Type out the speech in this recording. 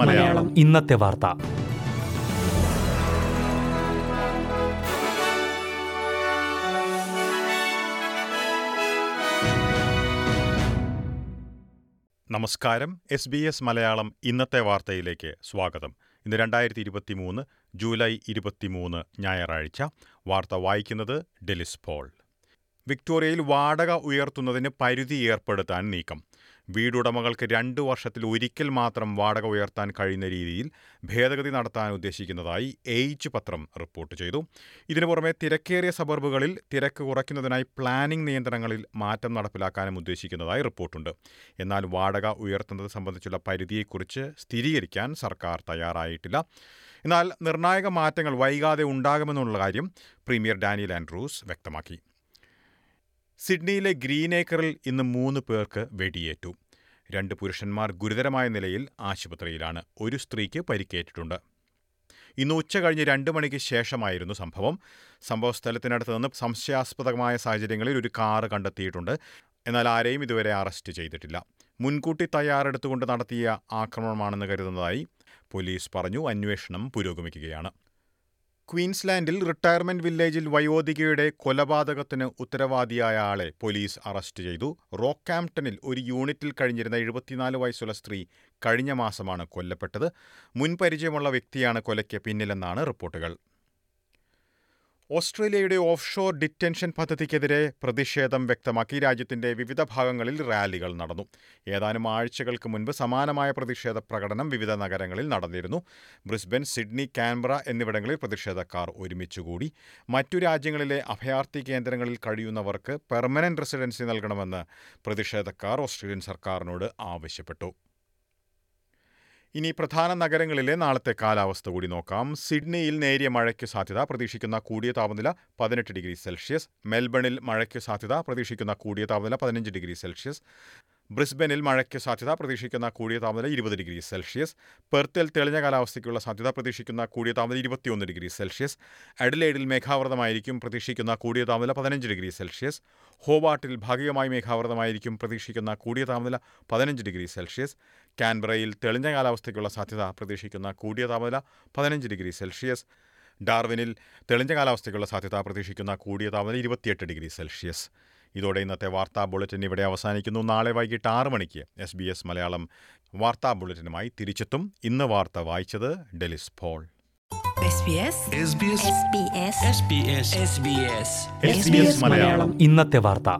മലയാളം. ഇന്നത്തെ വാർത്ത. നമസ്കാരം. എസ് ബി എസ് മലയാളം ഇന്നത്തെ വാർത്തയിലേക്ക് സ്വാഗതം. ഇന്ന് രണ്ടായിരത്തി ഇരുപത്തി മൂന്ന് ജൂലൈ ഇരുപത്തിമൂന്ന് ഞായറാഴ്ച. വാർത്ത വായിക്കുന്നത് ഡെലിസ് പോൾ. വിക്ടോറിയയിൽ വാടക ഉയർത്തുന്നതിന് പരിധി ഏർപ്പെടുത്താൻ നീക്കം. വീടുടമകൾക്ക് രണ്ട് വർഷത്തിൽ ഒരിക്കൽ മാത്രം വാടക ഉയർത്താൻ കഴിയുന്ന രീതിയിൽ ഭേദഗതി നടത്താൻ ഉദ്ദേശിക്കുന്നതായി എയ്ച്ച് പത്രം റിപ്പോർട്ട് ചെയ്തു. ഇതിനു പുറമെ തിരക്കേറിയ സബർബുകളിൽ തിരക്ക് കുറയ്ക്കുന്നതിനായി പ്ലാനിംഗ് നിയന്ത്രണങ്ങളിൽ മാറ്റം നടപ്പിലാക്കാനും ഉദ്ദേശിക്കുന്നതായി റിപ്പോർട്ടുണ്ട്. എന്നാൽ വാടക ഉയർത്തുന്നത് സംബന്ധിച്ചുള്ള പരിധിയെക്കുറിച്ച് സ്ഥിരീകരിക്കാൻ സർക്കാർ തയ്യാറായിട്ടില്ല. എന്നാൽ നിർണായക മാറ്റങ്ങൾ വൈകാതെ ഉണ്ടാകുമെന്നുള്ള കാര്യം പ്രീമിയർ ഡാനിയൽ ആൻഡ്രൂസ് വ്യക്തമാക്കി. സിഡ്നിയിലെ ഗ്രീനേക്കറിൽ ഇന്ന് മൂന്ന് പേർക്ക് വെടിയേറ്റു. രണ്ട് പുരുഷന്മാർ ഗുരുതരമായ നിലയിൽ ആശുപത്രിയിലാണ്. ഒരു സ്ത്രീക്ക് പരിക്കേറ്റിട്ടുണ്ട്. ഇന്ന് ഉച്ച കഴിഞ്ഞ് രണ്ട് മണിക്ക് ശേഷമായിരുന്നു സംഭവം. സംഭവസ്ഥലത്തിനടുത്ത് നിന്ന് സംശയാസ്പദമായ സാഹചര്യങ്ങളിൽ ഒരു കാറ് കണ്ടെത്തിയിട്ടുണ്ട്. എന്നാൽ ആരെയും ഇതുവരെ അറസ്റ്റ് ചെയ്തിട്ടില്ല. മുൻകൂട്ടി തയ്യാറെടുത്തുകൊണ്ട് നടത്തിയ ആക്രമണമാണെന്ന് കരുതുന്നതായി പോലീസ് പറഞ്ഞു. അന്വേഷണം പുരോഗമിക്കുകയാണ്. ക്വീൻസ്ലാൻഡിൽ റിട്ടയർമെന്റ് വില്ലേജിൽ വയോധികയുടെ കൊലപാതകത്തിന് ഉത്തരവാദിയായ ആളെ പോലീസ് അറസ്റ്റ് ചെയ്തു. റോക്കാംപ്ടണിൽ ഒരു യൂണിറ്റിൽ കഴിഞ്ഞിരുന്ന എഴുപത്തിനാല് വയസ്സുള്ള സ്ത്രീ കഴിഞ്ഞ മാസമാണ് കൊല്ലപ്പെട്ടത്. മുൻപരിചയമുള്ള വ്യക്തിയാണ് കൊലയ്ക്ക് പിന്നിലെന്നാണ് റിപ്പോർട്ടുകൾ. ഓസ്ട്രേലിയയുടെ ഓഫ്ഷോർ ഡിറ്റൻഷൻ പദ്ധതിക്കെതിരെ പ്രതിഷേധം വ്യക്തമാക്കി. രാജ്യത്തിന്റെ വിവിധ ഭാഗങ്ങളിൽ റാലികൾ നടന്നു. ഏതാനും ആഴ്ചകൾക്ക് മുൻപ് സമാനമായ പ്രതിഷേധ പ്രകടനം വിവിധ നഗരങ്ങളിൽ നടന്നിരുന്നു. ബ്രിസ്ബൻ സിഡ്നി കാൻബ്ര എന്നിവിടങ്ങളിൽ പ്രതിഷേധക്കാർ ഒരുമിച്ചുകൂടി. മറ്റു രാജ്യങ്ങളിലെ അഭയാർത്ഥി കേന്ദ്രങ്ങളിൽ കഴിയുന്നവർക്ക് പെർമനന്റ് റെസിഡൻസി നൽകണമെന്ന് പ്രതിഷേധക്കാർ ഓസ്ട്രേലിയൻ സർക്കാരിനോട് ആവശ്യപ്പെട്ടു. ഇനി പ്രധാന നഗരങ്ങളിലെ നാളത്തെ കാലാവസ്ഥ കൂടി നോക്കാം. സിഡ്നിയിൽ നേരിയ മഴയ്ക്ക് സാധ്യത പ്രതീക്ഷിക്കുന്ന കൂടിയ താപനില പതിനെട്ട് ഡിഗ്രി സെൽഷ്യസ്. മെൽബണിൽ മഴയ്ക്ക് സാധ്യത പ്രതീക്ഷിക്കുന്ന കൂടിയ താപനില പതിനഞ്ച് ഡിഗ്രി സെൽഷ്യസ്. ബ്രിസ്ബനിൽ മഴയ്ക്ക് സാധ്യത പ്രതീക്ഷിക്കുന്ന കൂടിയ താപനില ഇരുപത് ഡിഗ്രി സെൽഷ്യസ്. പെർത്തിൽ തെളിഞ്ഞ കാലാവസ്ഥയ്ക്കുള്ള സാധ്യത പ്രതീക്ഷിക്കുന്ന കൂടിയ താപനില ഇരുപത്തിയൊന്ന് ഡിഗ്രി സെൽഷ്യസ്. അഡിലേഡിൽ മേഘാവൃതമായിരിക്കും പ്രതീക്ഷിക്കുന്ന കൂടിയ താപനില പതിനഞ്ച് ഡിഗ്രി സെൽഷ്യസ്. ഹോവാട്ടിൽ ഭാഗികമായി മേഘാവൃതമായിരിക്കും പ്രതീക്ഷിക്കുന്ന കൂടിയ താപനില പതിനഞ്ച് ഡിഗ്രി സെൽഷ്യസ്. കാൻബറയിൽ തെളിഞ്ഞ കാലാവസ്ഥയ്ക്കുള്ള സാധ്യത പ്രതീക്ഷിക്കുന്ന കൂടിയ താപനില പതിനഞ്ച് ഡിഗ്രി സെൽഷ്യസ്. ഡാർവിനിൽ തെളിഞ്ഞ കാലാവസ്ഥയ്ക്കുള്ള സാധ്യത പ്രതീക്ഷിക്കുന്ന കൂടിയ താപനില ഇരുപത്തിയെട്ട് ഡിഗ്രി സെൽഷ്യസ്. ഇതോടെ ഇന്നത്തെ വാർത്താ ബുള്ളറ്റിൻ ഇവിടെ അവസാനിക്കുന്നു. നാളെ വൈകിട്ട് ആറ് മണിക്ക് എസ് ബി എസ് മലയാളം വാർത്താ ബുള്ളറ്റിനുമായി തിരിച്ചെത്തും. ഇന്ന് വാർത്ത വായിച്ചത് ഡെലിസ് പോൾ. ഇന്നത്തെ വാർത്ത.